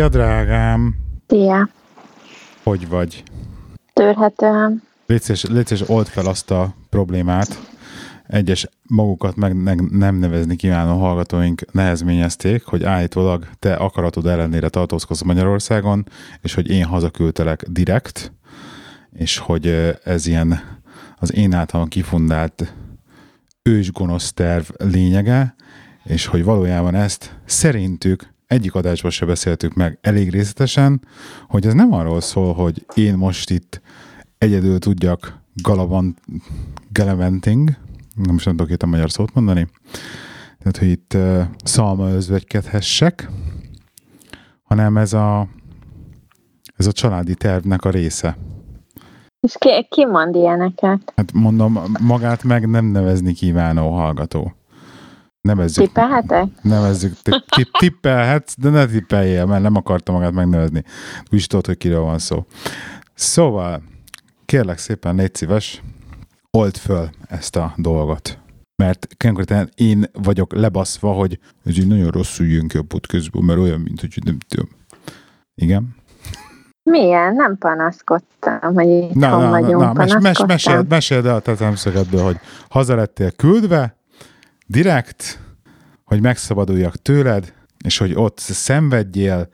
Szia, drágám! Szia! Hogy vagy? Törhetően. Légy szíves, old fel azt a problémát. Egyes magukat meg nem nevezni kívánó hallgatóink nehezményezték, hogy állítólag te akaratod ellenére tartózkodsz Magyarországon, és hogy én hazaküldtelek direkt, és hogy ez ilyen az én általam kifundált ősgonosz terv lényege, és hogy valójában ezt szerintük egyik adásban se beszéltük meg elég részletesen, hogy ez nem arról szól, hogy én most itt egyedül tudjak galaban, galavanting, nem is nem tudok itt a magyar szót mondani, tehát, hogy itt uh, szalma özvegykedhessek, hanem ez a, ez a családi tervnek a része. És ki, ki mond ilyeneket? Hát mondom, magát meg nem nevezni kívánó hallgató. Nevezzük. Tippelhetek? Nevezzük. Tippelhetsz, de ne tippeljél, mert nem akarta magát megnevezni. Úgy tudod, hogy kiről van szó. Szóval, kérlek szépen, légy szíves, old föl ezt a dolgot. Mert konkrétan én vagyok lebaszva, hogy ez így nagyon rosszul jön ki a podcastból, mert olyan, mint hogy nem tudom. Igen? Milyen? Nem panaszkodtam, hogy itt na, na, vagyunk. Na, na, mes, meséld, meséld el a te szemszögedből, hogy haza lettél küldve, direkt, hogy megszabaduljak tőled, és hogy ott szenvedjél,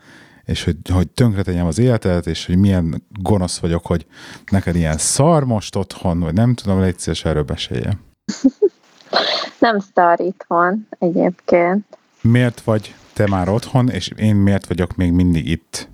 és hogy, hogy tönkretenyem az életedet, és hogy milyen gonosz vagyok, hogy neked ilyen szar most otthon, vagy nem tudom, légy szíves, erről besélje. nem szar itthon egyébként. Miért vagy te már otthon, és én miért vagyok még mindig itt?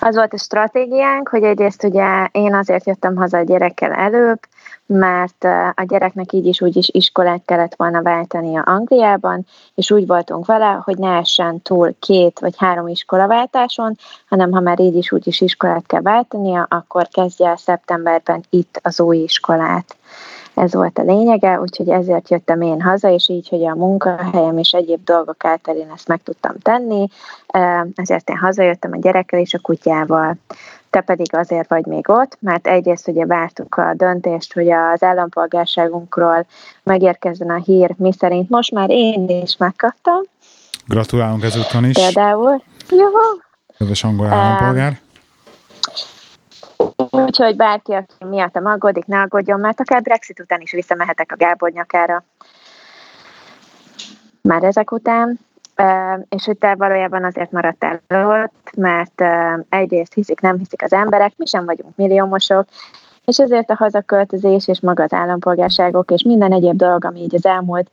Az volt a stratégiánk, hogy egyrészt ugye én azért jöttem haza a gyerekkel előbb, mert a gyereknek így is úgy is iskolát kellett volna váltania Angliában, és úgy voltunk vele, hogy ne essen túl két vagy három iskolaváltáson, hanem ha már így is úgy is iskolát kell váltania, akkor kezdje el szeptemberben itt az új iskolát. Ez volt a lényege, úgyhogy ezért jöttem én haza, és így, hogy a munkahelyem és egyéb dolgok által én ezt meg tudtam tenni, ezért én hazajöttem a gyerekkel és a kutyával te pedig azért vagy még ott, mert egyrészt ugye vártuk a döntést, hogy az állampolgárságunkról megérkezzen a hír, mi szerint most már én is megkaptam. Gratulálunk ezúton is. Például. Jó. Kedves angol állampolgár. Úgyhogy bárki, aki miattam aggódik, ne aggódjon, mert akár Brexit után is visszamehetek a Gábor nyakára. Már ezek után és hogy te valójában azért maradtál ott, mert egyrészt hiszik, nem hiszik az emberek, mi sem vagyunk milliómosok, és ezért a hazaköltözés és maga az állampolgárságok és minden egyéb dolog, ami így az elmúlt,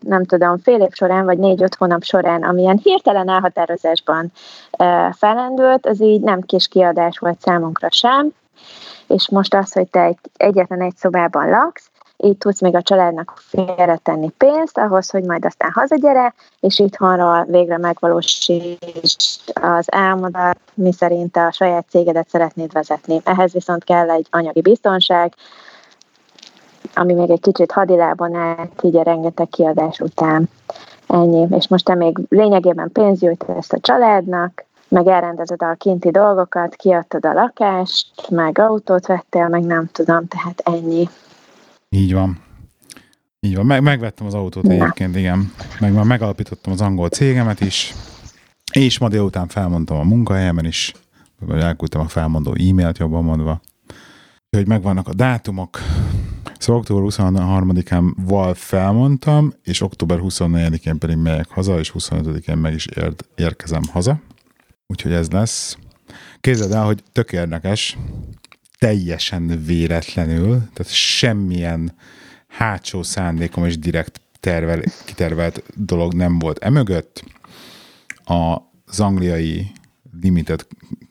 nem tudom, fél év során vagy négy-öt hónap során, amilyen hirtelen elhatározásban felendült, az így nem kis kiadás volt számunkra sem, és most az, hogy te egy, egyetlen egy szobában laksz, így tudsz még a családnak félretenni pénzt, ahhoz, hogy majd aztán hazagyere, és itthonról végre megvalósítsd az álmodat, mi szerint a saját cégedet szeretnéd vezetni. Ehhez viszont kell egy anyagi biztonság, ami még egy kicsit hadilában állt, így a rengeteg kiadás után. Ennyi. És most te még lényegében ezt a családnak, meg elrendezed a kinti dolgokat, kiadtad a lakást, meg autót vettél, meg nem tudom, tehát ennyi. Így van. Így van. Meg, megvettem az autót egyébként, igen. Meg már megalapítottam az angol cégemet is, és ma délután felmondtam a munkahelyemen is, vagy elküldtem a felmondó e-mailt jobban mondva. Hogy megvannak a dátumok. Szóval október 23-án val felmondtam, és október 24-én pedig megyek haza, és 25-én meg is ér- érkezem haza. Úgyhogy ez lesz. Képzeld el, hogy tök érdekes, teljesen véletlenül, tehát semmilyen hátsó szándékom és direkt tervel, kitervelt dolog nem volt emögött. Az angliai limited,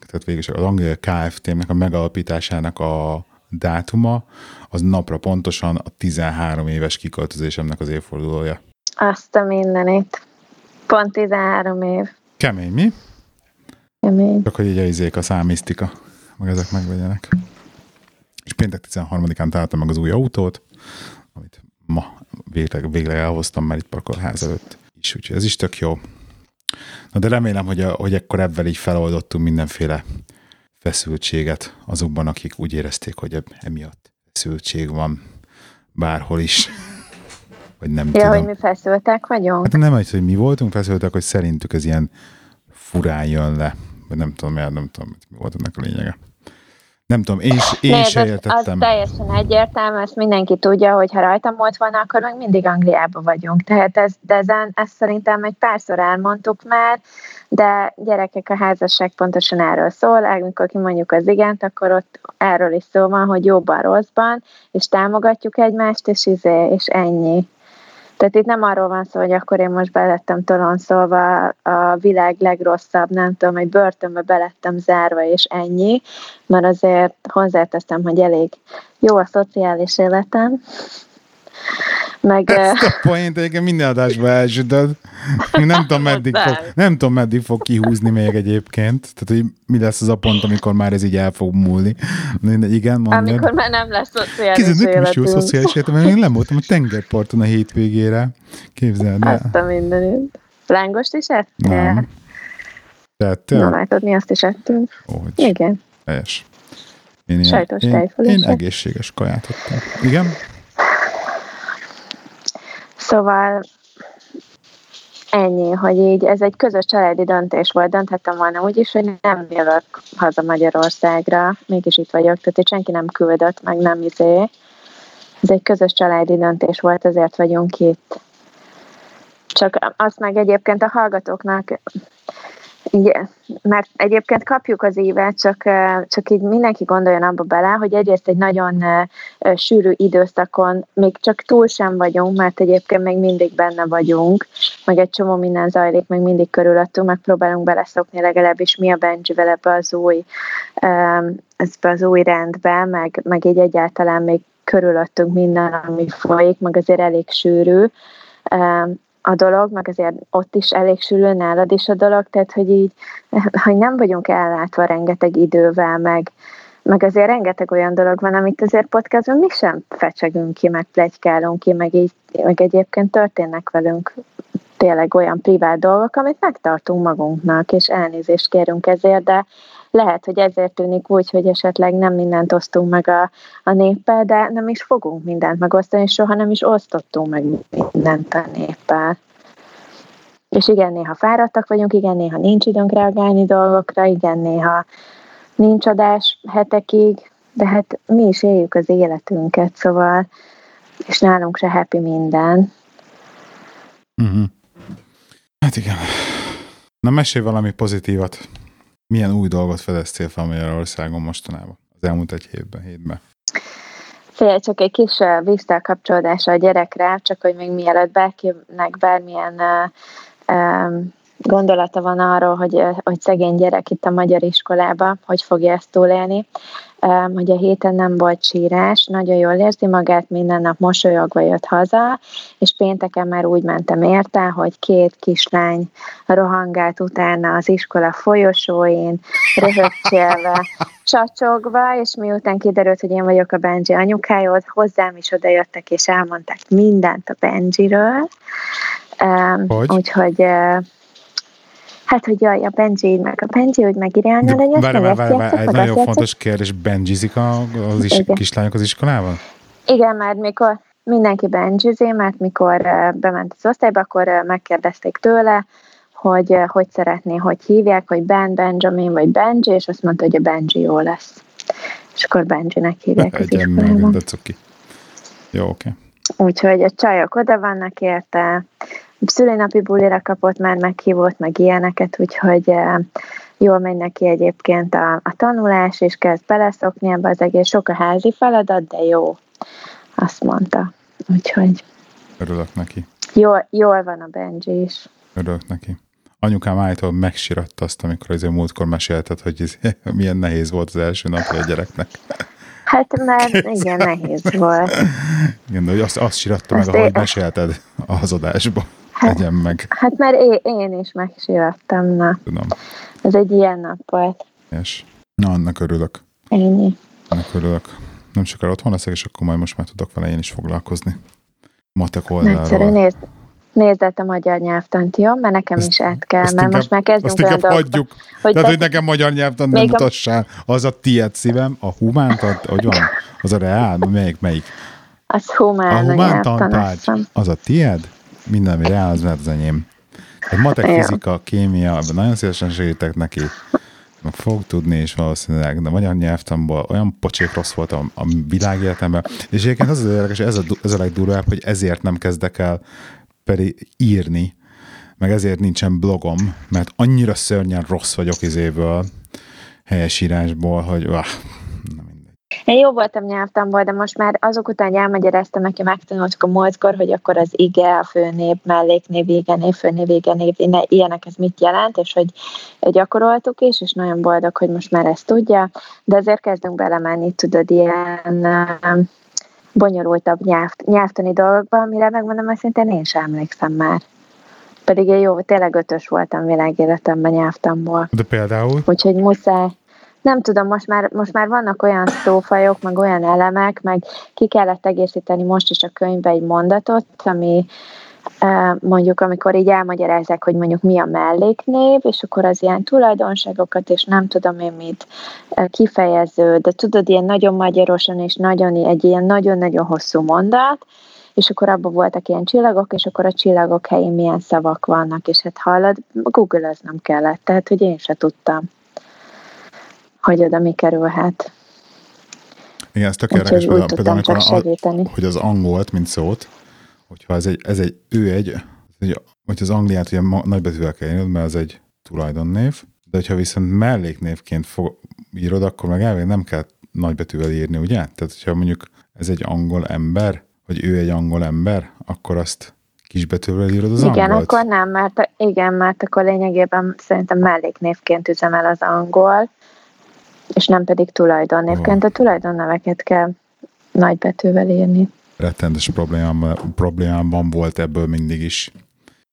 tehát végül az angliai KFT-nek a megalapításának a dátuma, az napra pontosan a 13 éves kiköltözésemnek az évfordulója. Azt a mindenit. Pont 13 év. Kemény, mi? Kemény. Csak hogy így a izék, a számisztika, meg ezek megvegyenek. És péntek 13-án találtam meg az új autót, amit ma végleg, végleg elhoztam már itt parkolház előtt is, úgyhogy ez is tök jó. Na de remélem, hogy, a, hogy ekkor ebben így feloldottunk mindenféle feszültséget azokban, akik úgy érezték, hogy emiatt feszültség van bárhol is. vagy nem Ja, tudom. hogy mi feszültek vagyunk? Hát nem hogy mi voltunk feszültek, hogy szerintük ez ilyen furán jön le. Vagy nem tudom, miért, nem tudom, mi volt ennek a lényege. Nem tudom, én, s- én Nézd, se az, az értettem. teljesen egyértelmű, ezt mindenki tudja, hogy ha rajtam ott van, akkor meg mindig Angliában vagyunk. Tehát ez, de ezen, ezt szerintem egy párszor elmondtuk már, de gyerekek, a házasság pontosan erről szól, amikor kimondjuk az igent, akkor ott erről is szó van, hogy jobban, rosszban, és támogatjuk egymást, és, izé, és ennyi. Tehát itt nem arról van szó, hogy akkor én most belettem tolonszolva a világ legrosszabb, nem tudom, egy börtönbe belettem zárva, és ennyi, mert azért hozzáteszem, hogy elég jó a szociális életem, meg Ezt a poént egyébként minden adásban elsütöd. Nem tudom, meddig fog, nem tudom, meddig fog kihúzni még egyébként. Tehát, hogy mi lesz az a pont, amikor már ez így el fog múlni. Igen, mondjad. amikor már nem lesz szociális Kézzel, nekem is jó életünk. szociális életem, mert én nem voltam a tengerparton a hétvégére. Képzeld el. Azt a mindenit. Lángost is ettél? Nem. Tehát, Na látod, mi azt is ettünk. hogy Igen. helyes. Én, ilyen, Sajtos én, én egészséges kaját ettem. Igen? Szóval ennyi, hogy így ez egy közös családi döntés volt. Dönthettem volna úgy is, hogy nem jövök haza Magyarországra, mégis itt vagyok, tehát hogy senki nem küldött, meg nem izé. Ez egy közös családi döntés volt, ezért vagyunk itt. Csak azt meg egyébként a hallgatóknak így, mert egyébként kapjuk az évet, csak, csak így mindenki gondoljon abba bele, hogy egyrészt egy nagyon sűrű időszakon még csak túl sem vagyunk, mert egyébként még mindig benne vagyunk, meg egy csomó minden zajlik, meg mindig körülöttünk, megpróbálunk beleszokni legalábbis mi a Benjivel ebbe az új, ebbe az új rendbe, meg, meg így egyáltalán még körülöttünk minden, ami folyik, meg azért elég sűrű. A dolog, meg azért ott is elég sűrű, nálad is a dolog, tehát hogy így, hogy nem vagyunk ellátva rengeteg idővel, meg, meg azért rengeteg olyan dolog van, amit azért podcastban mi sem fecsegünk ki, meg plegykálunk ki, meg, így, meg egyébként történnek velünk tényleg olyan privát dolgok, amit megtartunk magunknak, és elnézést kérünk ezért, de lehet, hogy ezért tűnik úgy, hogy esetleg nem mindent osztunk meg a, a néppel, de nem is fogunk mindent megosztani, soha nem is osztottunk meg mindent a néppel. És igen, néha fáradtak vagyunk, igen, néha nincs időnk reagálni dolgokra, igen, néha nincs adás hetekig, de hát mi is éljük az életünket, szóval, és nálunk se happy minden. Uh-huh. Hát igen. Na mesélj valami pozitívat. Milyen új dolgot fedeztél fel Magyarországon mostanában? Az elmúlt egy hétben, hétben. Fél, csak egy kis uh, visszakapcsolódása a gyerekre, csak hogy még mielőtt bárkinek bármilyen uh, um, gondolata van arról, hogy, uh, hogy szegény gyerek itt a magyar iskolába, hogy fogja ezt túlélni, hogy a héten nem volt sírás, nagyon jól érzi magát, minden nap mosolyogva jött haza, és pénteken már úgy mentem érte, hogy két kislány rohangált utána az iskola folyosóin, röhögcsélve, csacsogva, és miután kiderült, hogy én vagyok a Benji anyukája, hozzám is odajöttek, és elmondták mindent a Benjiről. Hogy? Úgyhogy uh, Hát, hogy jaj, a Benji, meg a Benji, hogy megirálna legyen, Várj, meg várj, ezt várj, várj, játszok, egy nagyon fontos kérdés. Benjizik az is, kislányok az iskolában? Igen, mert mikor mindenki benjizé, mert mikor bement az osztályba, akkor megkérdezték tőle, hogy hogy szeretné, hogy hívják, hogy Ben, Benjamin vagy Benji, és azt mondta, hogy a Benji jó lesz. És akkor Benjinek hívják az iskolában. Jó, oké. Úgyhogy a csajok oda vannak érte, szülinapi bulira kapott már meghívót, meg ilyeneket, úgyhogy eh, jól megy neki egyébként a, a tanulás, és kezd beleszokni ebbe az egész sok a házi feladat, de jó, azt mondta. Úgyhogy Örülök neki. jól, jól van a Benji is. Örülök neki. Anyukám állítólag megsiratta azt, amikor azért múltkor mesélted, hogy ez, milyen nehéz volt az első napja a gyereknek. Hát mert igen, nehéz volt. Igen, de azt, azt siratta meg, ahogy mesélted az adásba. Hát- Legyen meg, Hát mert én, én is megsirattam, na. tudom. Ez egy ilyen nap volt. És, na, annak örülök. Ennyi. Annak örülök. Nem sokára otthon leszek, és akkor majd most már tudok vele én is foglalkozni. Matek Nagyszerű, oldalról. nézd. Nézd át a magyar nyelvtant, jó? Mert nekem Azt- is át kell, mert inkább- most már kezdünk olyan hagyjuk. hogy Tehát, te- hogy nekem magyar nyelvtan nem Még a- mutassál. Az a tiéd szívem, a humánt, hogy van? Az a reál? Melyik, melyik? Az humán, A humán tantárgy, az a tied? Minden, ami rá, az lehet az enyém. Tehát matek, Ja. fizika, kémia, ebben nagyon szívesen segítek neki. Meg Fog tudni is valószínűleg, de magyar nyelvtanból olyan pocsék rossz volt a, a világéletemben. És egyébként az az érdekes, ez a, ez a legdurvább, hogy ezért nem kezdek el pedig írni, meg ezért nincsen blogom, mert annyira szörnyen rossz vagyok izéből, helyesírásból, hogy ah. Én jó voltam nyelvtanból, de most már azok után, elmagyaráztam neki, megtanultuk a múltkor, hogy akkor az ige, a főnév, melléknév, végenév, főnév, végenév, ne- ilyenek ez mit jelent, és hogy gyakoroltuk is, és nagyon boldog, hogy most már ezt tudja, de azért kezdünk belemenni, tudod, ilyen um, bonyolultabb nyelv, nyelvtani dolgokba, amire megmondom, hogy szintén én sem emlékszem már. Pedig én jó, tényleg ötös voltam világéletemben nyelvtanból. De például, Úgyhogy muszáj. Nem tudom, most már, most már vannak olyan szófajok, meg olyan elemek, meg ki kellett egészíteni most is a könyvbe egy mondatot, ami mondjuk, amikor így elmagyarázzák, hogy mondjuk mi a melléknév, és akkor az ilyen tulajdonságokat, és nem tudom én mit kifejező, de tudod, ilyen nagyon magyarosan, és nagyon, egy ilyen nagyon-nagyon hosszú mondat, és akkor abban voltak ilyen csillagok, és akkor a csillagok helyén milyen szavak vannak, és hát hallod, google nem kellett, tehát hogy én se tudtam, hogy oda mi kerülhet. igen, ez tök érdekes, például, tudtam amikor a, hogy az angolt, mint szót, hogyha ez egy, ez egy ő egy, hogy hogy az Angliát ugye nagybetűvel kell írnod, mert az egy tulajdonnév, de hogyha viszont melléknévként fog, írod, akkor meg elvég nem kell nagybetűvel írni, ugye? Tehát, hogyha mondjuk ez egy angol ember, vagy ő egy angol ember, akkor azt kisbetűvel írod az igen, angolt. akkor nem, mert igen, mert akkor lényegében szerintem melléknévként üzemel az angol, és nem pedig tulajdonnévként. A tulajdonneveket kell nagybetűvel írni. rettenetes problémám, problémám volt ebből mindig is.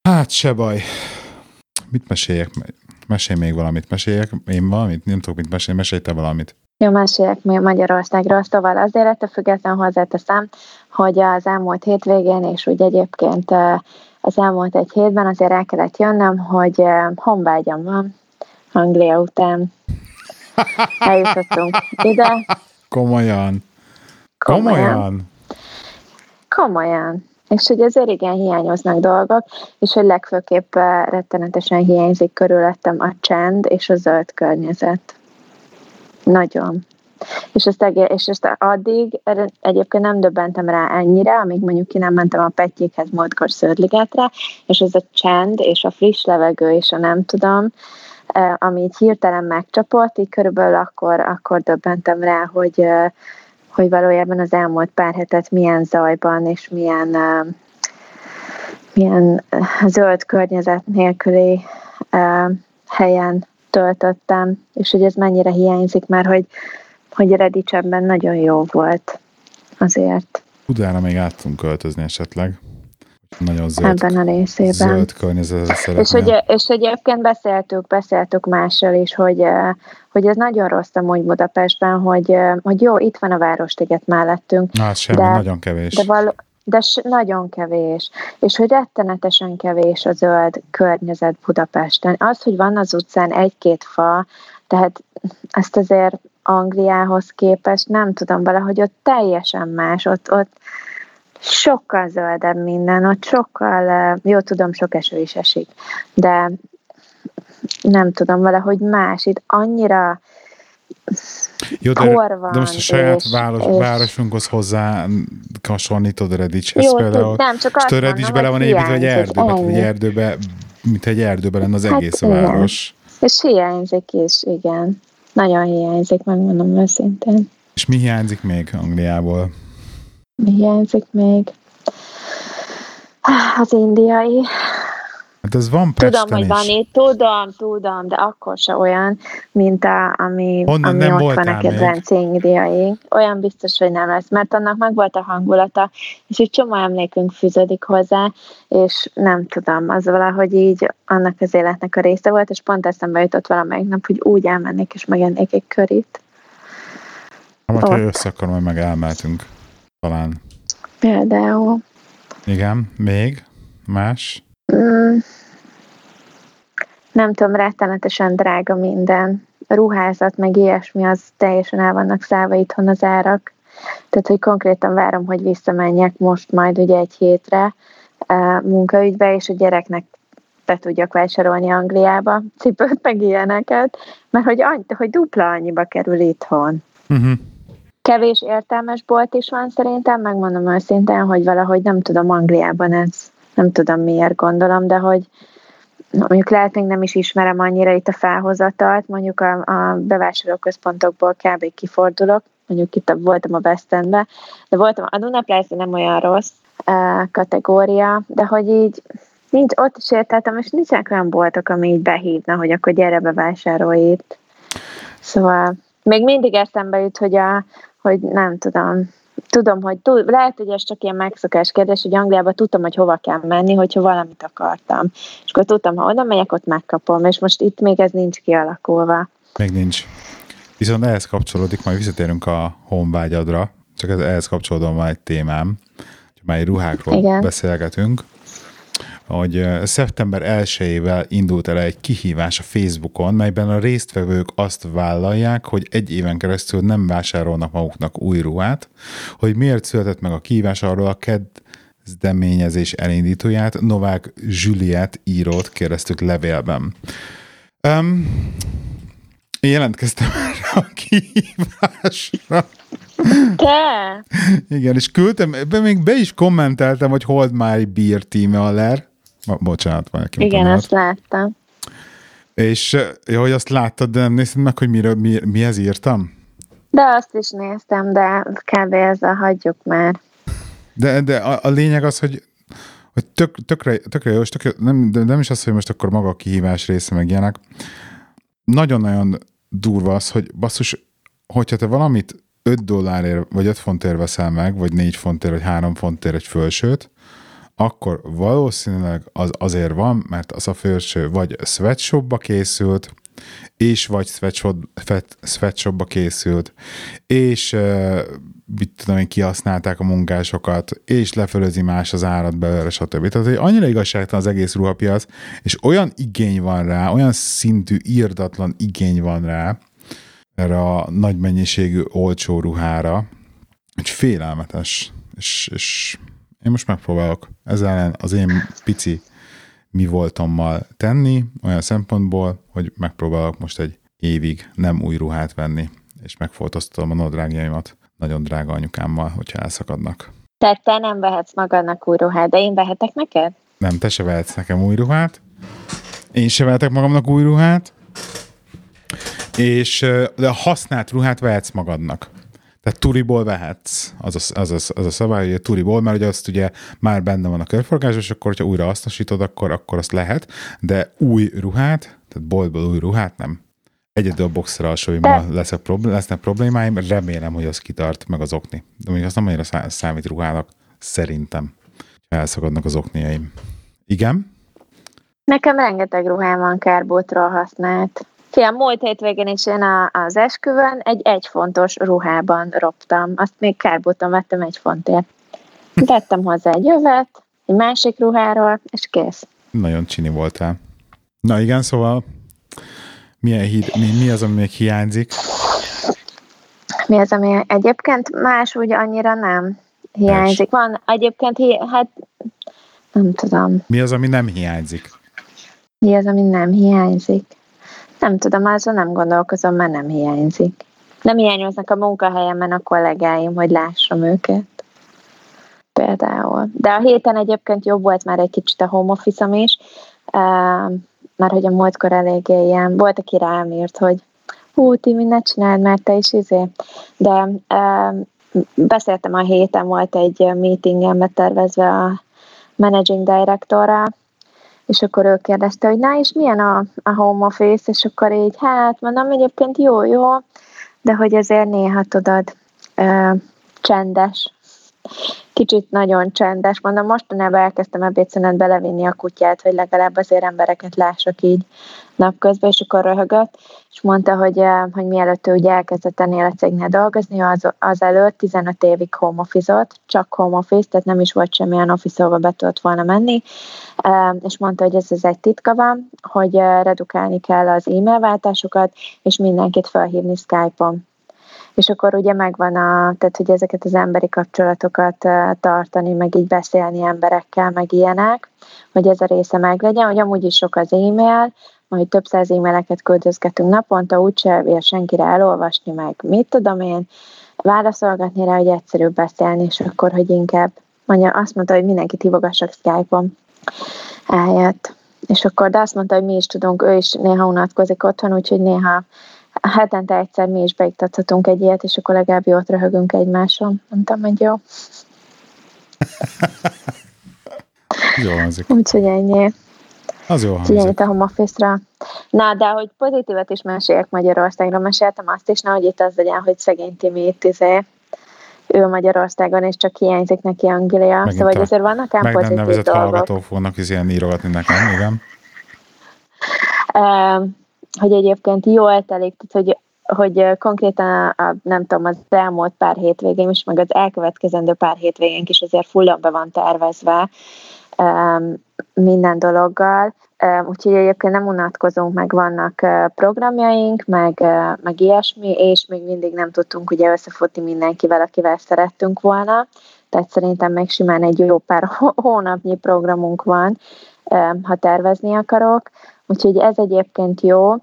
Hát se baj. Mit meséljek? Mesélj még valamit. Meséljek én valamit? Nem tudok mit mesélni. Mesélj te valamit. Jó, meséljek mi Magyarországról, szóval azért ettől független hozzáteszem, hogy az elmúlt hétvégén, és úgy egyébként eh, az elmúlt egy hétben azért el kellett jönnöm, hogy eh, honvágyam van Anglia után. Eljutottunk ide. Komolyan. Komolyan. Komolyan. És hogy azért igen hiányoznak dolgok, és hogy legfőképp eh, rettenetesen hiányzik körülöttem a csend és a zöld környezet. Nagyon. És ezt, és ezt addig egyébként nem döbbentem rá ennyire, amíg mondjuk ki nem mentem a Pettyékhez múltkor Szördligetre, és az a csend, és a friss levegő, és a nem tudom, ami így hirtelen megcsapott, így körülbelül akkor, akkor döbbentem rá, hogy, hogy valójában az elmúlt pár hetet milyen zajban, és milyen, milyen zöld környezet nélküli helyen töltöttem, és hogy ez mennyire hiányzik, mert hogy, hogy Redicsenben nagyon jó volt azért Budára még át tudunk költözni esetleg. Nagyon zöld, ebben a részében. zöld környezetre És, szeretnél. hogy, és egyébként beszéltük, beszéltük mással is, hogy, eh, hogy ez nagyon rossz amúgy Budapestben, hogy, eh, hogy jó, itt van a Városliget mellettünk, Na, hát semmi, de- nagyon kevés. de, val- de nagyon kevés, és hogy rettenetesen kevés a zöld környezet Budapesten. Az, hogy van az utcán egy-két fa, tehát ezt azért Angliához képest nem tudom valahogy ott teljesen más, ott, ott sokkal zöldebb minden, ott sokkal, jó tudom, sok eső is esik, de nem tudom, valahogy más, itt annyira Jó, de, van, de most a saját és- város, és- városunkhoz hozzá hasonlítod Redicshez jó, például. nem, csak azt a Redics mondom, bele van építve egy erdőbe, egy erdőbe, mint egy erdőben lenne az Hát egész a igen. város. És hiányzik is, igen. Nagyon hiányzik, megmondom őszintén. És mi hiányzik még Angliából? Mi hiányzik még? Az indiai. Hát ez van Tudom, Pesten hogy is. van itt, tudom, tudom, de akkor se olyan, mint a, ami, Honnan ami nem ott van a kedvenc indiai. Olyan biztos, hogy nem lesz, mert annak meg volt a hangulata, és egy csomó emlékünk fűződik hozzá, és nem tudom, az valahogy így annak az életnek a része volt, és pont eszembe jutott valamelyik nap, hogy úgy elmennék, és megennék egy körit. Ha majd, ha össze akkor majd meg elmeltünk. Talán. Például. Igen, még? Más? Mm, nem tudom, rettenetesen drága minden. A ruházat, meg ilyesmi, az teljesen el vannak szállva itthon az árak. Tehát, hogy konkrétan várom, hogy visszamenjek most majd ugye egy hétre munkaügybe, és a gyereknek be tudjak vásárolni Angliába, cipőt, meg ilyeneket, mert hogy, annyi, hogy dupla annyiba kerül itthon. Uh-huh. Kevés értelmes bolt is van szerintem, megmondom őszintén, hogy valahogy nem tudom, Angliában ez, nem tudom miért gondolom, de hogy mondjuk lehet még nem is ismerem annyira itt a felhozatalt, mondjuk a, a bevásárlóközpontokból kb. kifordulok, mondjuk itt a, voltam a West Endbe, de voltam a Duna Place nem olyan rossz uh, kategória, de hogy így nincs, ott is értettem, és nincsenek olyan boltok, ami így behívna, hogy akkor gyere bevásárolj itt. Szóval még mindig eszembe jut, hogy, a, hogy nem tudom, tudom, hogy tud, lehet, hogy ez csak ilyen megszokás kérdés, hogy Angliában tudtam, hogy hova kell menni, hogyha valamit akartam. És akkor tudtam, ha oda megyek, ott megkapom, és most itt még ez nincs kialakulva. Még nincs. Viszont ehhez kapcsolódik, majd visszatérünk a honvágyadra, csak ez, ehhez kapcsolódom van egy témám, hogy már ruhákról Igen. beszélgetünk, hogy szeptember 1-ével indult el egy kihívás a Facebookon, melyben a résztvevők azt vállalják, hogy egy éven keresztül nem vásárolnak maguknak új ruhát, hogy miért született meg a kihívás arról a kezdeményezés elindítóját Novák Juliet írót kérdeztük levélben. Um, én jelentkeztem erre a kihívásra. Te? Igen, és küldtem, be, még be is kommenteltem, hogy hold my beer team aller. Bocsánat, van aki Igen, azt láttam. És jó, hogy azt láttad, de nem nézted meg, hogy miről, mi, mihez írtam? De azt is néztem, de kb. ezzel hagyjuk már. De, de a, a lényeg az, hogy, hogy tök, tökre, tökre jó, és tökre, nem, de nem is az, hogy most akkor maga a kihívás része meg ilyenek. Nagyon-nagyon durva az, hogy basszus, hogyha te valamit 5 dollárért, vagy 5 fontért veszel meg, vagy 4 fontért, vagy 3 fontért egy fölsőt, akkor valószínűleg az azért van, mert az a felső vagy sweatshopba készült, és vagy sweatshopba készült, és uh, mit tudom én, kihasználták a munkásokat, és lefölözi más az árat belőle, stb. Tehát, hogy annyira igazságtalan az egész ruhapiac, és olyan igény van rá, olyan szintű, írdatlan igény van rá, erre a nagy mennyiségű olcsó ruhára, hogy félelmetes, és, és én most megpróbálok ezzel ellen az én pici mi voltommal tenni, olyan szempontból, hogy megpróbálok most egy évig nem új ruhát venni, és megfoltoztatom a nadrágjaimat nagyon drága anyukámmal, hogyha elszakadnak. Tehát te nem vehetsz magadnak új ruhát, de én vehetek neked? Nem, te se vehetsz nekem új ruhát. Én se vehetek magamnak új ruhát. És de használt ruhát vehetsz magadnak. Tehát turiból vehetsz, az a, az, a, az a szabály, hogy a turiból, mert ugye azt ugye már benne van a körforgás, és akkor, hogyha újra hasznosítod, akkor, akkor azt lehet, de új ruhát, tehát boltból új ruhát nem. Egyedül a boxer alsóimmal lesz problém, lesznek problémáim, remélem, hogy az kitart, meg az okni. De még azt nem annyira számít ruhának, szerintem. Elszakadnak az okniaim. Igen? Nekem rengeteg ruhám van kárbótról használt. Fiam, múlt hétvégén is én a, az esküvön egy egy fontos ruhában roptam. Azt még kárbóton vettem egy fontért. Tettem hozzá egy jövet, egy másik ruháról, és kész. Nagyon csini voltál. Na igen, szóval milyen híd, mi, mi az, ami még hiányzik? Mi az, ami egyébként más úgy annyira nem hiányzik. Van egyébként, hát nem tudom. Mi az, ami nem hiányzik? Mi az, ami nem hiányzik? Nem tudom, azon nem gondolkozom, mert nem hiányzik. Nem hiányoznak a munkahelyemen a kollégáim, hogy lássam őket. Például. De a héten egyébként jobb volt már egy kicsit a home office is, mert hogy a múltkor eléggé ilyen, volt, aki rám írt, hogy hú, Timi, ne csináld, mert te is izé. De beszéltem a héten, volt egy meetingem tervezve a managing directorral, és akkor ő kérdezte, hogy na, és milyen a, a home office, és akkor így, hát mondom, egyébként jó, jó, de hogy azért néha tudod, ö, csendes, kicsit nagyon csendes. Mondom, mostanában elkezdtem ebédszünetbe levinni a kutyát, hogy legalább azért embereket lássak így napközben, és akkor röhögött, és mondta, hogy, eh, hogy mielőtt ő ugye elkezdett ennél a cégnél dolgozni, az, az előtt 15 évig home office csak home office, tehát nem is volt semmilyen office be tudott volna menni, eh, és mondta, hogy ez az egy titka van, hogy eh, redukálni kell az e-mail váltásokat, és mindenkit felhívni Skype-on és akkor ugye megvan a, tehát hogy ezeket az emberi kapcsolatokat tartani, meg így beszélni emberekkel, meg ilyenek, hogy ez a része meglegyen, hogy amúgy is sok az e-mail, majd több száz e-maileket küldözgetünk naponta, úgyse ér senkire elolvasni, meg mit tudom én, válaszolgatni rá, hogy egyszerűbb beszélni, és akkor, hogy inkább mondja, azt mondta, hogy mindenkit hívogassak Skype-on. Eljött. És akkor, de azt mondta, hogy mi is tudunk, ő is néha unatkozik otthon, úgyhogy néha hetente egyszer mi is beiktathatunk egy ilyet, és akkor legalább jót röhögünk egymáson. Mondtam, hogy jó. jó hangzik. Úgyhogy ennyi. Az jó hangzik. Ennyit a home office-ra. Na, de hogy pozitívat is meséljek Magyarországról, meséltem azt is, hogy itt az legyen, hogy szegény Timi itt izé, ő Magyarországon, és csak hiányzik neki Anglia. Megint szóval hogy azért vannak ám pozitív nevezett dolgok. hallgatók fognak is ilyen írogatni nekem, igen. Uh, hogy egyébként jól telik, tehát hogy hogy konkrétan a, nem tudom, az elmúlt pár hétvégén is, meg az elkövetkezendő pár hétvégén is azért fullon be van tervezve um, minden dologgal, um, úgyhogy egyébként nem unatkozunk, meg vannak uh, programjaink, meg, uh, meg ilyesmi, és még mindig nem tudtunk ugye összefutni mindenkivel, akivel szerettünk volna, tehát szerintem még simán egy jó pár hónapnyi programunk van, um, ha tervezni akarok, úgyhogy ez egyébként jó,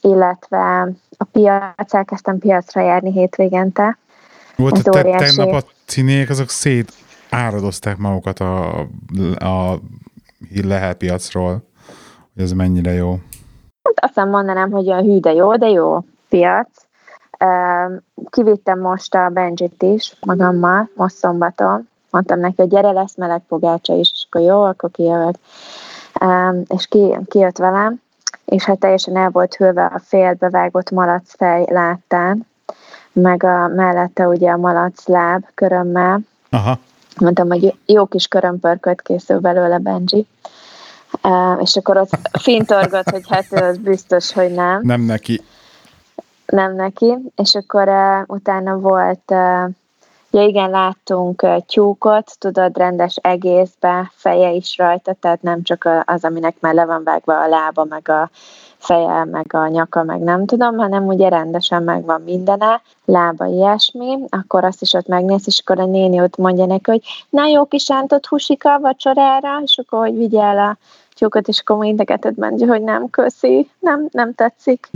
illetve a piac, elkezdtem piacra járni hétvégente. Volt, hogy te, tegnap a cinék azok szét áradozták magukat a, a Lehel piacról, hogy ez mennyire jó. Hát azt mondanám, hogy a hű, de jó, de jó piac. Kivittem most a Benjit is magammal, most szombaton. Mondtam neki, hogy gyere, lesz meleg pogácsa is, és akkor jó, akkor kijövök. És ki, kijött velem, és hát teljesen el volt hőve a félbevágott malacfej láttán, meg a mellette ugye a malac láb körömmel. Aha. Mondtam, hogy jó kis körömpörköt készül belőle Benji. És akkor ott fintorgott, hogy hát az biztos, hogy nem. Nem neki. Nem neki. És akkor uh, utána volt uh, Ja igen, láttunk tyúkot, tudod, rendes egészbe, feje is rajta, tehát nem csak az, aminek már le van vágva a lába, meg a feje, meg a nyaka, meg nem tudom, hanem ugye rendesen megvan mindene, lába ilyesmi, akkor azt is ott megnéz, és akkor a néni ott mondja neki, hogy na jó kis rántott husika vacsorára, és akkor hogy vigye el a tyúkot, és akkor integetett Benji, hogy nem köszi, nem, nem tetszik.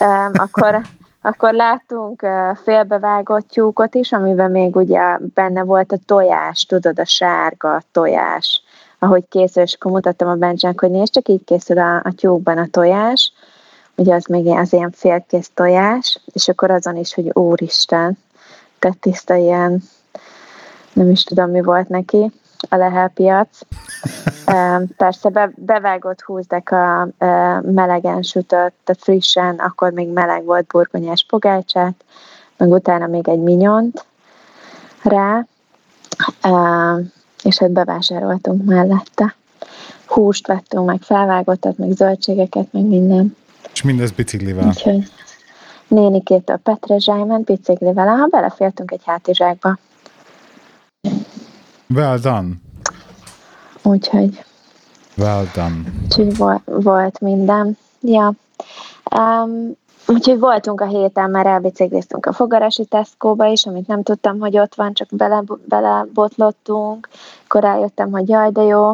Um, akkor akkor láttunk félbevágott tyúkot is, amiben még ugye benne volt a tojás, tudod, a sárga tojás, ahogy készül, és akkor mutattam a Benjának, hogy nézd, csak így készül a, a tyúkban a tojás, ugye az még az ilyen félkész tojás, és akkor azon is, hogy úristen, tehát tiszta ilyen, nem is tudom, mi volt neki, a Lehel piac. Persze be, bevágott húzdek a melegen sütött, tehát frissen, akkor még meleg volt burgonyás pogácsát, meg utána még egy minyont rá, és hát bevásároltunk mellette. Húst vettünk, meg felvágottat, meg zöldségeket, meg minden. És mindez biciklivel? Úgyhogy nénikét a Petrezsáj ment biciklivel, ha belefértünk egy hátizsákba. Well done. Úgyhogy... Well done. Úgyhogy volt, volt minden. Ja. Um, úgyhogy voltunk a héten, már elbicikliztünk a fogarasi Tesco-ba is, amit nem tudtam, hogy ott van, csak bele, belebotlottunk. Akkor rájöttem, hogy jaj, de jó,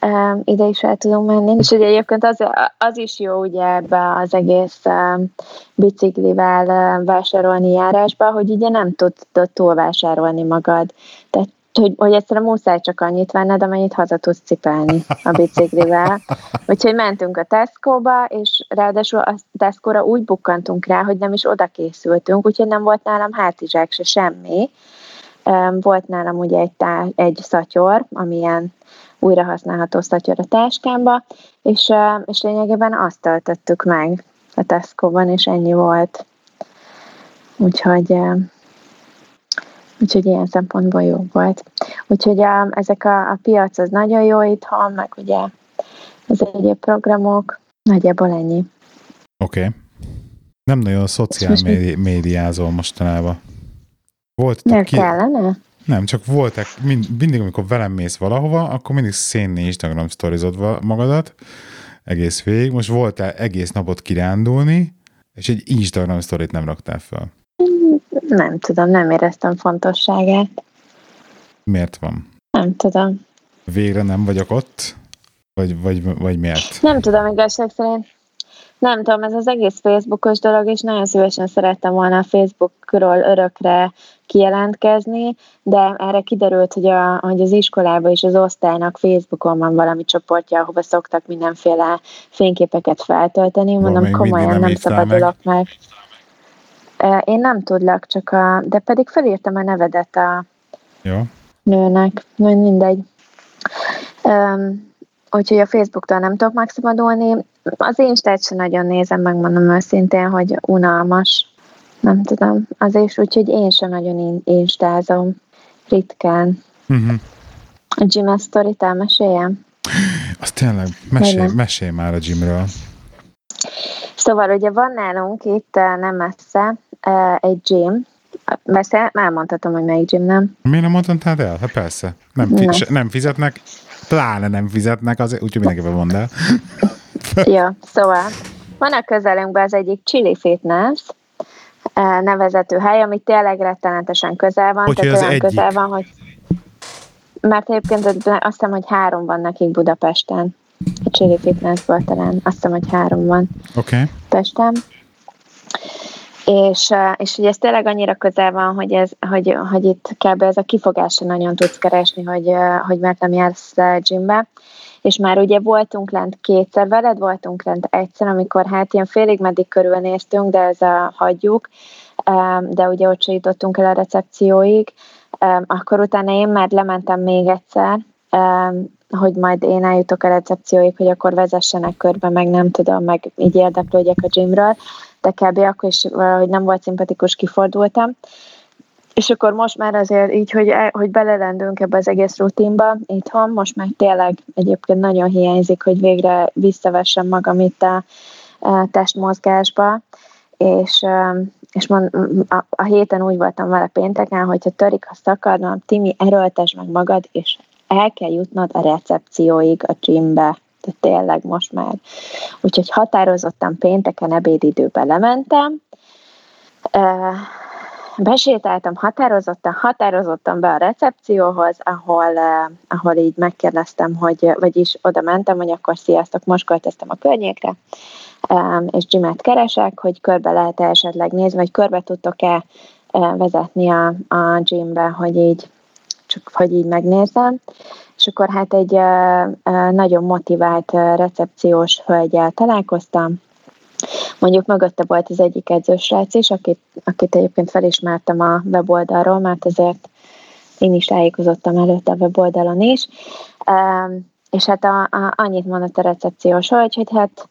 um, ide is el tudunk menni. És ugye egyébként az, az is jó ugye ebbe az egész um, biciklivel uh, vásárolni járásba, hogy ugye nem tudod túlvásárolni magad. Tehát hogy, hogy egyszerűen muszáj csak annyit venned, amennyit haza tudsz cipelni a biciklivel. Úgyhogy mentünk a Tesco-ba, és ráadásul a Tesco-ra úgy bukkantunk rá, hogy nem is oda készültünk, úgyhogy nem volt nálam hátizsák se semmi. Volt nálam ugye egy, tá- egy szatyor, amilyen újra használható szatyor a táskámba, és, és lényegében azt töltöttük meg a Tesco-ban, és ennyi volt. Úgyhogy Úgyhogy ilyen szempontból jó volt. Úgyhogy a, ezek a, a piac az nagyon jó itthon, meg ugye az egyéb programok, nagyjából ennyi. Oké. Okay. Nem nagyon szociál médi- médiázol mostanában. Volt Nem ki... kellene? Nem, csak voltak, mind, mindig, amikor velem mész valahova, akkor mindig szénni Instagram sztorizod magadat egész végig. Most voltál egész napot kirándulni, és egy Instagram sztorit nem raktál fel. Nem tudom, nem éreztem fontosságát. Miért van? Nem tudom. Végre nem vagyok ott? Vagy, vagy, vagy miért? Nem tudom, igazság szerint. Nem tudom, ez az egész Facebookos dolog, és nagyon szívesen szerettem volna a Facebookról örökre kijelentkezni, de erre kiderült, hogy, a, hogy az iskolában és az osztálynak Facebookon van valami csoportja, ahova szoktak mindenféle fényképeket feltölteni. Mondom, komolyan nem, nem szabadulok meg. meg. Én nem tudlak, csak a, de pedig felírtam a nevedet a Jó. nőnek, mindegy. Um, úgyhogy a Facebooktól nem tudok megszabadulni. Az Instát sem nagyon nézem, megmondom őszintén, hogy unalmas. Nem tudom, az is, úgyhogy én sem nagyon instázom. Ritkán. Uh-huh. A Jim sztorit elmeséljem? Az tényleg, mesélj, mesélj már a Jimről. Szóval ugye van nálunk itt nem messze egy gym, Persze, elmondhatom, hogy melyik gym, nem? Miért nem mondtad el? Hát persze. Nem, fi- nem fizetnek, pláne nem fizetnek, azért úgyhogy mindenképpen mondd el. Jó, szóval van a közelünkben az egyik Chili Fitness nevezető hely, ami tényleg rettenetesen közel van. Hogy tehát olyan egyik? közel van, hogy mert egyébként azt hiszem, hogy három van nekik Budapesten. A Chili Fitnessből talán. Azt hiszem, hogy három van okay. Pesten. És, és ugye ez tényleg annyira közel van, hogy, ez, hogy, hogy itt kb. ez a kifogás nagyon tudsz keresni, hogy, hogy mert nem jársz gymbe. És már ugye voltunk lent kétszer, veled voltunk lent egyszer, amikor hát ilyen félig meddig körülnéztünk, de ez a hagyjuk, de ugye ott se jutottunk el a recepcióig, akkor utána én már lementem még egyszer, hogy majd én eljutok a recepcióig, hogy akkor vezessenek körbe, meg nem tudom, meg így érdeklődjek a gymről, de kb. akkor is valahogy nem volt szimpatikus, kifordultam. És akkor most már azért így, hogy, hogy belelendünk ebbe az egész rutinba itthon, most már tényleg egyébként nagyon hiányzik, hogy végre visszavessem magam itt a, a testmozgásba, és, és mond, a, a héten úgy voltam vele pénteken, hogyha törik a szakadnom, Timi, erőltes meg magad, és el kell jutnod a recepcióig a gymbe. De tényleg most már. Úgyhogy határozottan pénteken ebédidőbe lementem, besétáltam határozottan, határozottan be a recepcióhoz, ahol, ahol így megkérdeztem, hogy, vagyis oda mentem, hogy akkor sziasztok, most költöztem a környékre, és Jimet keresek, hogy körbe lehet -e esetleg nézni, vagy körbe tudtok-e vezetni a, a gymbe, hogy így csak hogy így megnézem. És akkor hát egy nagyon motivált recepciós hölgyel találkoztam, Mondjuk mögötte volt az egyik edzősrác is, akit, akit egyébként felismertem a weboldalról, mert azért én is tájékozottam előtte a weboldalon is. És hát a, a, annyit mondott a recepciós, hogy, hogy hát,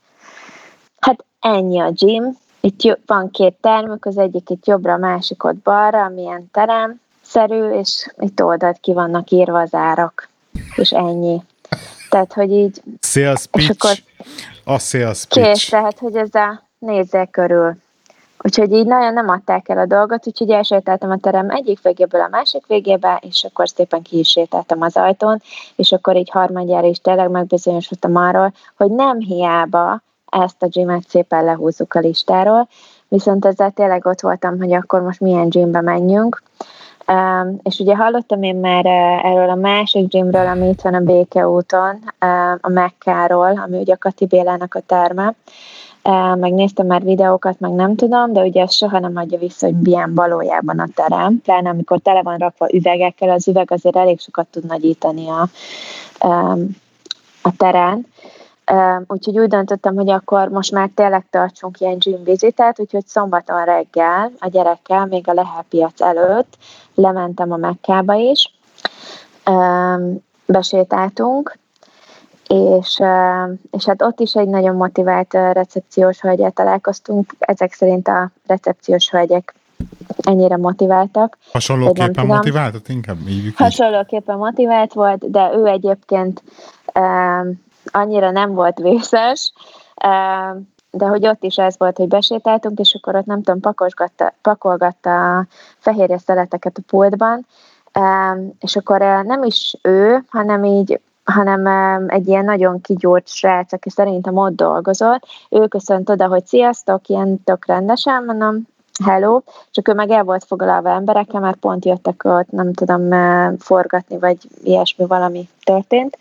hát ennyi a gym, itt van két termük, az egyik itt jobbra, a másik ott balra, amilyen terem, szerű, és itt oldalt ki vannak írva az árak, és ennyi. Tehát, hogy így... Sales pitch. És akkor a sales pitch. Kész, tehát, hogy ez a nézze körül. Úgyhogy így nagyon nem adták el a dolgot, úgyhogy elsétáltam a terem egyik végéből a másik végébe, és akkor szépen ki is sétáltam az ajtón, és akkor így harmadjára is tényleg megbizonyosodtam arról, hogy nem hiába ezt a gymet szépen lehúzzuk a listáról, viszont ezzel tényleg ott voltam, hogy akkor most milyen gymbe menjünk, Um, és ugye hallottam én már uh, erről a másik gymről, ami itt van a Béke úton, uh, a Mekkáról, ami ugye a Kati Bélának a terme. Uh, megnéztem már videókat, meg nem tudom, de ugye soha nem adja vissza, hogy milyen valójában a terem, pláne amikor tele van rakva üvegekkel, az üveg azért elég sokat tud nagyítani a, um, a terán. Úgyhogy úgy döntöttem, hogy akkor most már tényleg tartsunk ilyen gym vizitet, úgyhogy szombaton reggel a gyerekkel, még a Lehel piac előtt lementem a Mekkába is, besétáltunk, és, és hát ott is egy nagyon motivált recepciós hölgyet találkoztunk. Ezek szerint a recepciós hölgyek ennyire motiváltak. Hasonlóképpen motivált, inkább így. Hasonlóképpen motivált volt, de ő egyébként annyira nem volt vészes, de hogy ott is ez volt, hogy besétáltunk, és akkor ott nem tudom, pakolgatta, pakolgatta a fehérje szeleteket a pultban, és akkor nem is ő, hanem így hanem egy ilyen nagyon kigyúrt srác, aki szerintem ott dolgozott, ő köszönt oda, hogy sziasztok, ilyen tök rendesen, mondom, hello, csak ő meg el volt foglalva emberekkel, mert pont jöttek ott, nem tudom, forgatni, vagy ilyesmi valami történt.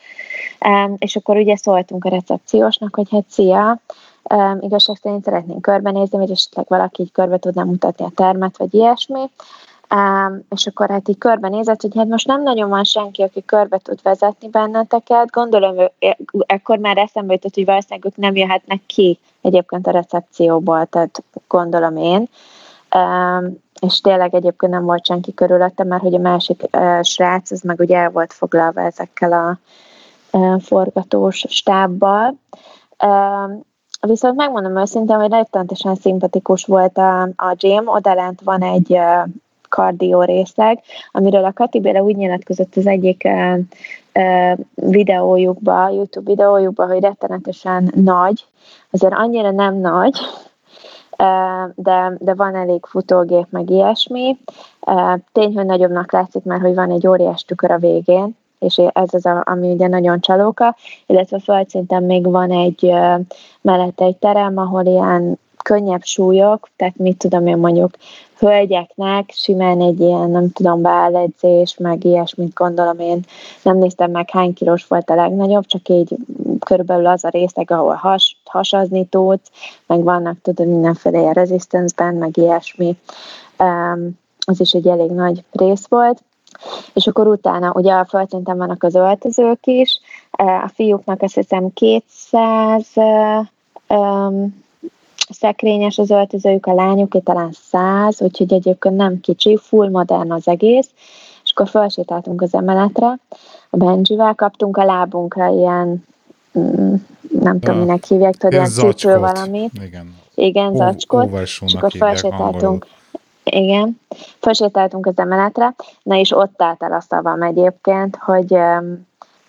És akkor ugye szóltunk a recepciósnak, hogy hát szia, igazság szerint szeretnénk körbenézni, vagy esetleg valaki így körbe tudná mutatni a termet, vagy ilyesmi. Um, és akkor hát így körbenézett, hogy hát most nem nagyon van senki, aki körbe tud vezetni benneteket. Gondolom, ő, ekkor már eszembe jutott, hogy valószínűleg ők nem jöhetnek ki egyébként a recepcióból, tehát gondolom én. És tényleg egyébként nem volt senki körülötte, mert hogy a másik srác, az meg ugye el volt foglalva ezekkel a forgatós stábbal. Viszont megmondom őszintén, hogy rettenetesen szimpatikus volt a, a gym, odalent van egy kardió részleg, amiről a Kati Béla úgy nyilatkozott az egyik videójukba, YouTube videójukba, hogy rettenetesen nagy, azért annyira nem nagy, de, de van elég futógép, meg ilyesmi. Tény, hogy nagyobbnak látszik, mert hogy van egy óriás tükör a végén, és ez az, ami ugye nagyon csalóka, illetve földszinten még van egy mellette egy terem, ahol ilyen könnyebb súlyok, tehát mit tudom én mondjuk hölgyeknek simán egy ilyen, nem tudom, beálledzés, meg ilyesmit gondolom én, nem néztem meg hány kilós volt a legnagyobb, csak így körülbelül az a részleg, ahol has, hasazni tudsz, meg vannak, tudod, mindenféle ilyen resistance meg ilyesmi. Um, az is egy elég nagy rész volt. És akkor utána, ugye a földszinten vannak az öltözők is, a fiúknak azt hiszem 200 um, szekrényes az öltözőjük, a lányoké talán száz, úgyhogy egyébként nem kicsi, full modern az egész, és akkor felsétáltunk az emeletre, a Benjivel kaptunk a lábunkra ilyen, mm, nem tudom, minek hívják, tudod, ilyen cipő valamit. Igen. Igen, zacskot, és akkor felsétáltunk. Igen, felsétáltunk az emeletre, na és ott állt el a szavam egyébként, hogy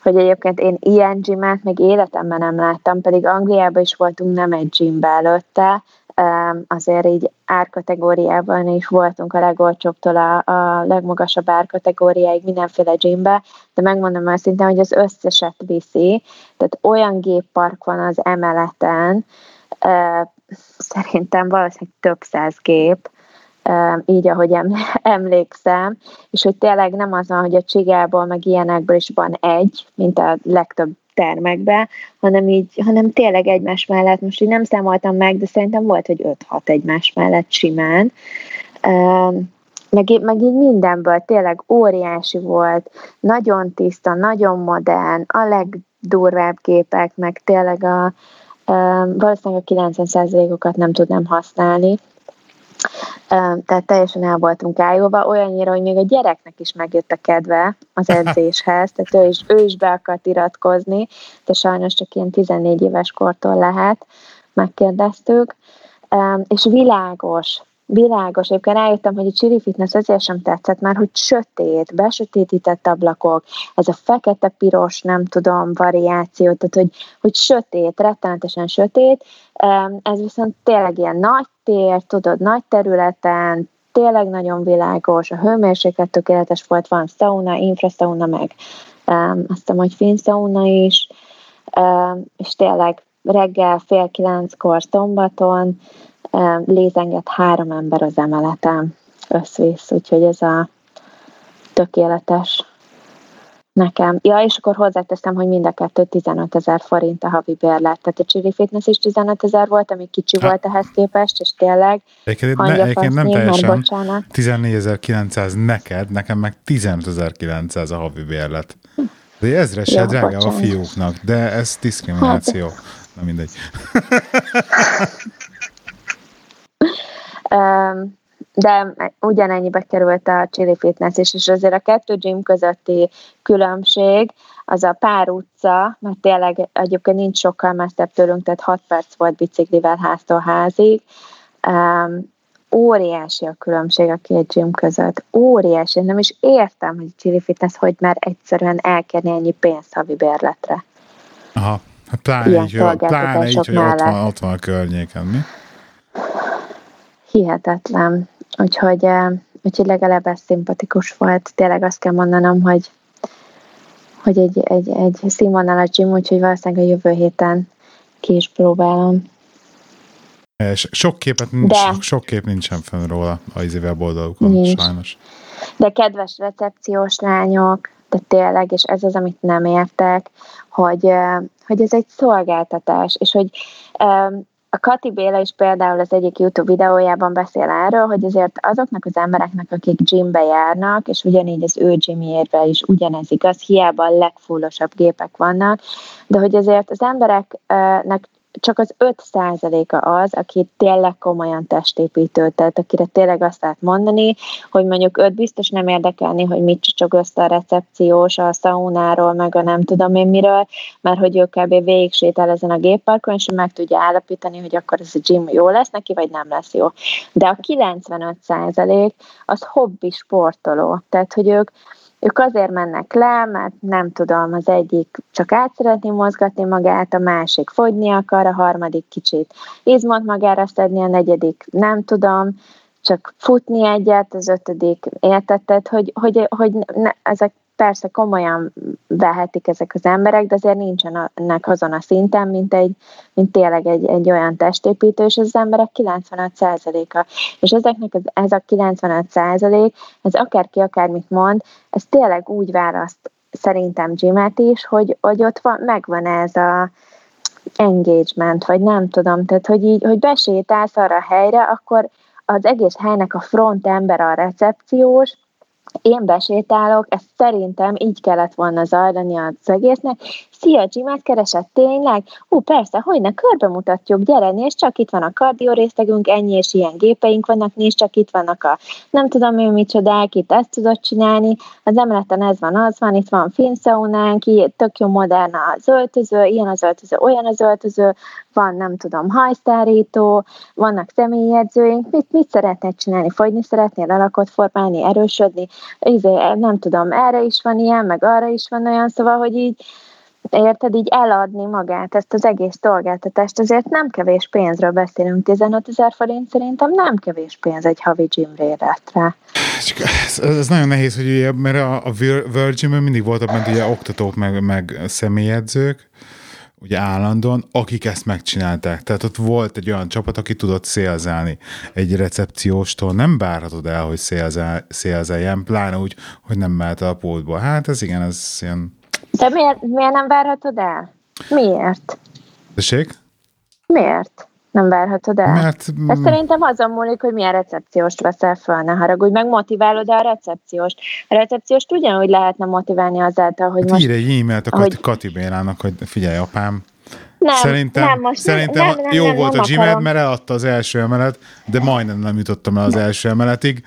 hogy egyébként én ilyen gymet még életemben nem láttam, pedig Angliában is voltunk nem egy gymbe előtte, azért így árkategóriában is voltunk a legolcsóbbtól a, a legmagasabb árkategóriáig mindenféle gymbe, de megmondom őszintén, hogy az összeset viszi, tehát olyan géppark van az emeleten, szerintem valószínűleg több száz gép, így, ahogy emlékszem, és hogy tényleg nem az van, hogy a csigából, meg ilyenekből is van egy, mint a legtöbb termekbe, hanem így, hanem tényleg egymás mellett, most így nem számoltam meg, de szerintem volt, hogy 5-6 egymás mellett simán. Meg, meg így mindenből tényleg óriási volt, nagyon tiszta, nagyon modern, a legdurvább képek, meg tényleg a, valószínűleg a 90%-okat nem tudnám használni, tehát teljesen el voltunk ájulva, olyannyira, hogy még a gyereknek is megjött a kedve az edzéshez, tehát ő is, ő is be akart iratkozni, de sajnos csak ilyen 14 éves kortól lehet, megkérdeztük, és világos, világos. Egyébként rájöttem, hogy a Chili Fitness azért sem tetszett, már hogy sötét, besötétített ablakok, ez a fekete-piros, nem tudom, variáció, tehát hogy, hogy sötét, rettenetesen sötét, ez viszont tényleg ilyen nagy tér, tudod, nagy területen, tényleg nagyon világos, a hőmérséklet tökéletes volt, van sauna, infrasauna, meg azt hiszem, hogy finn is, és tényleg reggel fél kilenckor szombaton lézengett három ember az emeleten összvisz, úgyhogy ez a tökéletes nekem. Ja, és akkor hozzáteszem, hogy mind a kettő 15 ezer forint a havi bérlet. Tehát a Chili Fitness is 15 ezer volt, ami kicsi ha. volt ehhez képest, és tényleg Egyébként, ne, egyébként nem teljesen 14.900 neked, nekem meg 15.900 a havi bérlet. De ezre se drága a fiúknak, de ez diszkrimináció. Hát. Na mindegy. de ugyanennyibe került a Chili Fitness is, és azért a kettő gym közötti különbség az a pár utca, mert tényleg egyébként nincs sokkal messzebb tőlünk, tehát 6 perc volt biciklivel háztól házig. Um, óriási a különbség a két gym között. Óriási. Nem is értem, hogy Chili Fitness hogy már egyszerűen elkerni ennyi pénzt havi bérletre. Aha, hát pláne Ilyen így, pláne így hogy ott van, ott van a környéken, mi? Hihetetlen. Úgyhogy, úgyhogy legalább ez szimpatikus volt. Tényleg azt kell mondanom, hogy, hogy egy, egy, egy színvonalas gym, úgyhogy valószínűleg a jövő héten ki is próbálom. Sok képet nincs, De. sok, sok kép nincsen fenn róla a izé weboldalukon, nincs. sajnos. De kedves recepciós lányok, de tényleg, és ez az, amit nem értek, hogy, hogy ez egy szolgáltatás, és hogy a Kati Béla is például az egyik YouTube videójában beszél erről, hogy azért azoknak az embereknek, akik gymbe járnak, és ugyanígy az ő gymjérve is ugyanez igaz, hiába a legfullosabb gépek vannak, de hogy azért az embereknek csak az 5%-a az, aki tényleg komolyan testépítő, tehát akire tényleg azt lehet mondani, hogy mondjuk őt biztos nem érdekelni, hogy mit csicsog össze a recepciós, a szaunáról, meg a nem tudom én miről, mert hogy ő kb. végig sétál ezen a gépparkon, és meg tudja állapítani, hogy akkor ez a gym jó lesz neki, vagy nem lesz jó. De a 95% az hobbi sportoló, tehát hogy ők ők azért mennek le, mert nem tudom, az egyik csak át szeretné mozgatni magát, a másik fogyni akar, a harmadik kicsit izmot magára szedni, a negyedik nem tudom, csak futni egyet, az ötödik értetted, hogy, hogy, hogy ne, ezek persze komolyan vehetik ezek az emberek, de azért nincsenek azon a szinten, mint, egy, mint tényleg egy, egy olyan testépítő, és az emberek 95%-a. És ezeknek az, ez a 95%, ez akárki akármit mond, ez tényleg úgy választ szerintem gymet is, hogy, hogy ott van, megvan ez a engagement, vagy nem tudom, tehát hogy így, hogy besétálsz arra a helyre, akkor az egész helynek a front ember a recepciós, én besétálok, ez szerintem így kellett volna zajlani az egésznek. Szia, Jimát keresett tényleg? Hú, persze, hogy ne, körbe mutatjuk, gyere, nézd csak, itt van a kardió részlegünk, ennyi és ilyen gépeink vannak, nézd csak, itt vannak a nem tudom én micsodák, itt ezt tudod csinálni, az emeleten ez van, az van, itt van finszaunánk, tök jó modern az öltöző, ilyen az öltöző, olyan az öltöző, van, nem tudom, hajsztárító, vannak személyedzőink, mit, mit szeretnél csinálni, fogyni szeretnél, alakot formálni, erősödni, izé, nem tudom, erre is van ilyen, meg arra is van olyan, szóval, hogy így, érted, így eladni magát, ezt az egész szolgáltatást, azért nem kevés pénzről beszélünk, 15 ezer forint szerintem nem kevés pénz egy havi gymréletre. Ez, ez, nagyon nehéz, hogy ugye, mert a, a virgin mindig voltak bent ugye oktatók, meg, meg személyedzők, ugye állandóan, akik ezt megcsinálták. Tehát ott volt egy olyan csapat, aki tudott szélzelni. Egy recepcióstól nem várhatod el, hogy szélzel, szélzeljen, pláne úgy, hogy nem mehet a pultba. Hát ez igen, ez ilyen... De miért, miért nem várhatod el? Miért? Tessék? Miért? Nem várhatod el. Mert, Ez szerintem azon múlik, hogy milyen recepcióst veszel fel, ne haragudj, meg motiválod a recepcióst. A recepcióst ugyanúgy lehetne motiválni azáltal, hogy hát most... Ír egy e-mailt a hogy... Kati Bélának, hogy figyelj apám, nem, szerintem, nem, most szerintem nem, nem, jó nem, volt nem a gymed, mert eladta az első emelet, de majdnem nem jutottam el az első emeletig.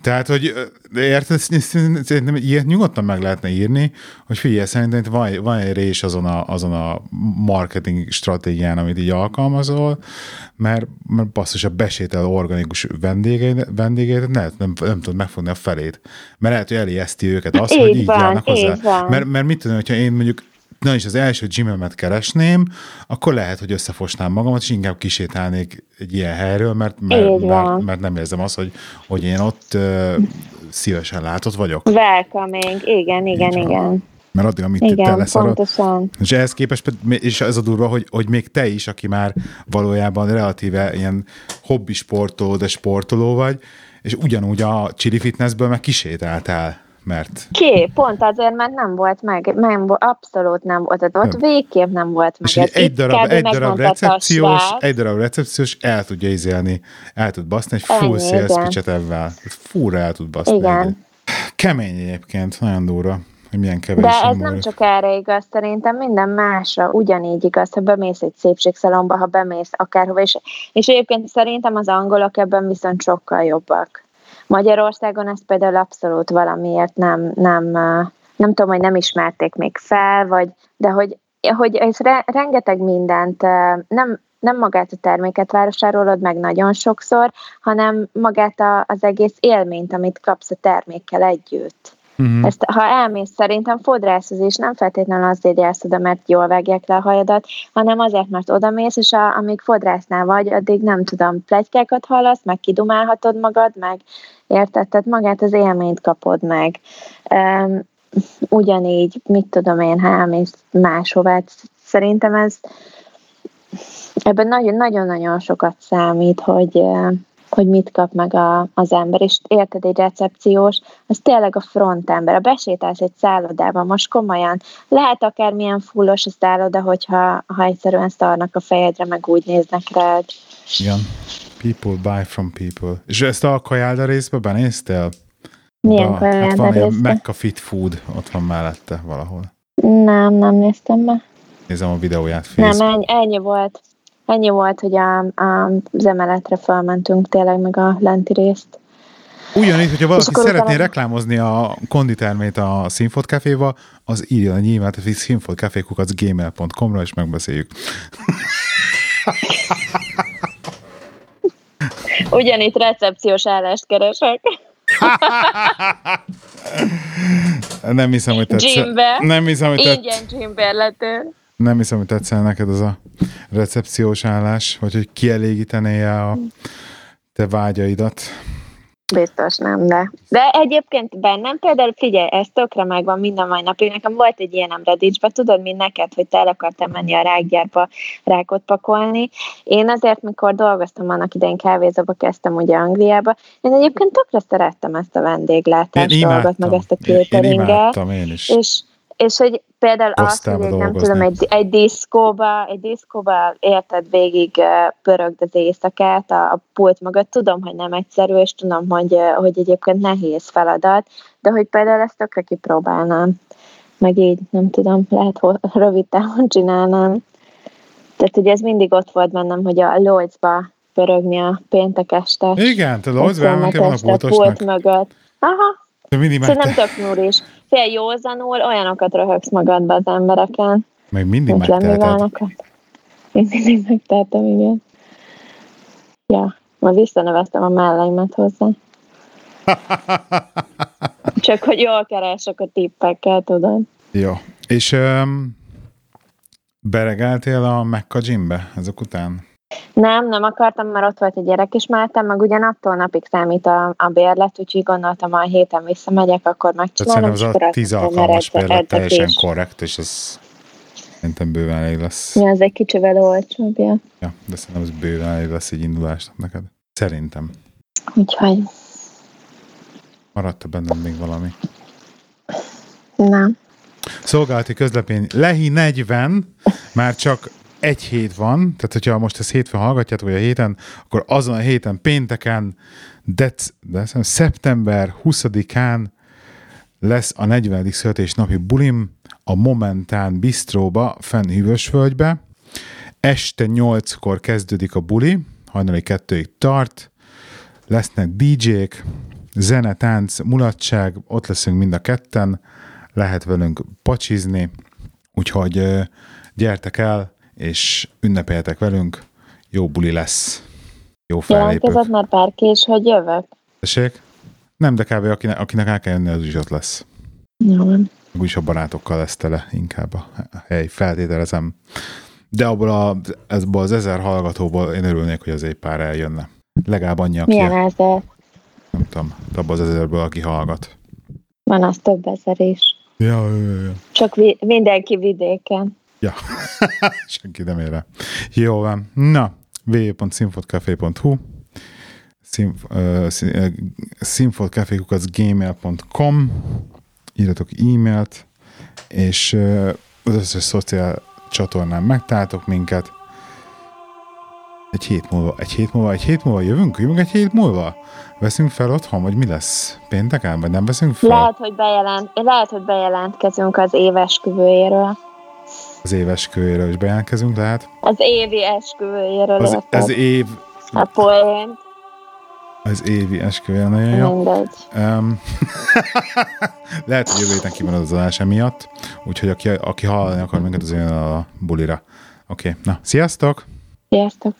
Tehát, hogy érted, szerintem ilyet nyugodtan meg lehetne írni, hogy figyelj, szerintem itt van, van egy rés azon a, azon a marketing stratégián, amit így alkalmazol, mert, mert basszus, a besétel organikus vendégeit, vendégeit nem, nem, nem tudod megfogni a felét. Mert lehet, hogy elijeszti őket azt, így hogy így van, járnak hozzá. Mert, mert mit tudom, hogyha én mondjuk na és az első gymemet keresném, akkor lehet, hogy összefosnám magamat, és inkább kisétálnék egy ilyen helyről, mert, mert, mert, mert nem érzem azt, hogy, hogy én ott uh, szívesen látott vagyok. Welcoming, igen, igen, Így igen. Mert addig, amit Igen, te leszarod. És ehhez képest, és ez a durva, hogy, hogy még te is, aki már valójában relatíve ilyen hobbi sportoló, de sportoló vagy, és ugyanúgy a Chili Fitnessből meg kisétáltál mert... Ki, pont azért, mert nem volt meg, nem, abszolút nem volt, ott nem. végképp nem volt meg. És egy, egy darab, egy darab recepciós, egy darab recepciós el tudja izélni, el tud baszni egy full sales pitchet ebben. Fúra el tud baszni. Igen. Kemény egyébként, nagyon durva hogy milyen kevés. De ez nem csak erre igaz, szerintem minden másra ugyanígy igaz, ha bemész egy szépségszalomba, ha bemész akárhova, és, és egyébként szerintem az angolok ebben viszont sokkal jobbak. Magyarországon ezt például abszolút valamiért nem, nem, nem tudom, hogy nem ismerték még fel, vagy, de hogy, hogy ez re, rengeteg mindent, nem, nem magát a terméket vásárolod meg nagyon sokszor, hanem magát a, az egész élményt, amit kapsz a termékkel együtt. Uh-huh. Ezt, ha elmész, szerintem fodrászhoz is nem feltétlenül azért jársz oda, mert jól vágják le a hajadat, hanem azért, mert oda mész, és a, amíg fodrásznál vagy, addig nem tudom, plegykákat hallasz, meg kidumálhatod magad, meg érted? Tehát magát az élményt kapod meg. Um, ugyanígy, mit tudom én, ha elmész máshová, szerintem ez ebben nagyon-nagyon sokat számít, hogy, hogy mit kap meg a, az ember, és érted, egy recepciós, az tényleg a frontember. A besétálsz egy szállodában, most komolyan, lehet akármilyen fullos a szálloda, hogyha ha egyszerűen szarnak a fejedre, meg úgy néznek rád. Igen. People buy from people. És ezt a kajálda részbe benéztél? Milyen ba, kajálda hát van részbe? Mecca Fit Food, ott van mellette valahol. Nem, nem néztem meg. Nézem a videóját. Facebook. Nem, ennyi, ennyi volt. Ennyi volt, hogy a, a, az emeletre felmentünk tényleg meg a lenti részt. Ugyanígy, hogyha valaki szeretné utána... reklámozni a konditermét a Sinfot Caféba, az írja a nyilván, hogy sinfotcafékukacgmail.com-ra, és megbeszéljük. Ugyanitt recepciós állást keresek. Nem hiszem, hogy tetszett. Gymbe. Nem hiszem, hogy tetszett. Ingyen gymbérlető. Nem hiszem, hogy tetszel neked az a recepciós állás, vagy hogy kielégítené a te vágyaidat. Biztos nem, de. De egyébként bennem például, figyelj, ez tökre megvan minden mai napig. Nekem volt egy ilyen Redditchben, tudod, mint neked, hogy te el akartam menni a rákgyárba rákot pakolni. Én azért, mikor dolgoztam annak idején kávézóba, kezdtem ugye Angliába, én egyébként tökre szerettem ezt a vendéglátás dolgot, meg ezt a cateringet. Én, én, én is. És és hogy például azt, hogy egy, nem tudom, egy, egy diszkóba, egy diszkóba érted végig pörögd az éjszakát a, a pult mögött, tudom, hogy nem egyszerű, és tudom, hogy, hogy egyébként nehéz feladat, de hogy például ezt tökre kipróbálnám. Meg így, nem tudom, lehet, hogy rövid távon csinálnám. Tehát ugye ez mindig ott volt bennem, hogy a Lloydsba pörögni a péntek este. Igen, te Lloydsba elmentél a pult mögött. Aha, Szerintem tök núr is. Fél józanul olyanokat röhögsz magadba az embereken. Meg mindig megteheted. Mindig megtehetem, igen. Ja, majd visszaneveztem a melleimet hozzá. Csak hogy jól keresek a tippekkel, tudod. Jó. És um, beregáltél a Mekka gymbe ezek után? Nem, nem akartam, mert ott volt egy gyerek is mellettem, meg ugyan attól napig számít a, a bérlet, úgyhogy gondoltam, ha a héten visszamegyek, akkor megcsinálom. Tehát az a tíz alkalmas bérlet teljesen korrekt, és ez szerintem bőven elég lesz. Ja, ez egy kicsivel olcsóbb, ja. Ja, de szerintem ez bőven elég lesz egy indulásnak neked. Szerintem. Úgyhogy. Maradt-e bennem még valami? Nem. Szolgálati közlepény Lehi 40, már csak egy hét van, tehát hogyha most ezt hétfőn hallgatjátok, vagy a héten, akkor azon a héten, pénteken, dec, de szeptember 20-án lesz a 40. születésnapi bulim a Momentán Bistróba, fenn Hűvösvölgybe. Este 8-kor kezdődik a buli, hajnali kettőig tart, lesznek DJ-k, zene, tánc, mulatság, ott leszünk mind a ketten, lehet velünk pacsizni, úgyhogy gyertek el, és ünnepeltek velünk, jó buli lesz. Jó fellépők. Jelentkezett már bárki is, hogy jövök? Tessék? Nem, de kb. akinek, akinek el kell jönni, az is ott lesz. Jó. Úgyis a barátokkal lesz tele inkább a hely, feltételezem. De abból a, ezból az ezer hallgatóból én örülnék, hogy az egy pár eljönne. Legalább annyi, aki... Milyen ezer? Nem tudom, abból az ezerből, aki hallgat. Van az több ezer is. Ja, ja, ja. Csak vi- mindenki vidéken. Ja, senki nem ér rá. Jó van. Na, www.sinfotcafé.hu sinfotcafékukacgmail.com írjatok e-mailt, és az összes szociál csatornán megtaláltok minket. Egy hét múlva, egy hét múlva, egy hét múlva jövünk? Jövünk egy hét múlva? Veszünk fel otthon, vagy mi lesz? Pénteken, vagy nem veszünk fel? Lehet, hogy, bejelent, lehet, hogy bejelentkezünk az éves küvőjéről az év esküvőjéről is bejelentkezünk, lehet? Az évi esküvőjéről. Az, az év... A poén. Az évi esküvője, nagyon jó. Mindegy. Um, lehet, hogy jövő héten kimarad az adás emiatt, úgyhogy aki, aki hallani akar minket, az jön a bulira. Oké, okay. na, sziasztok! Sziasztok!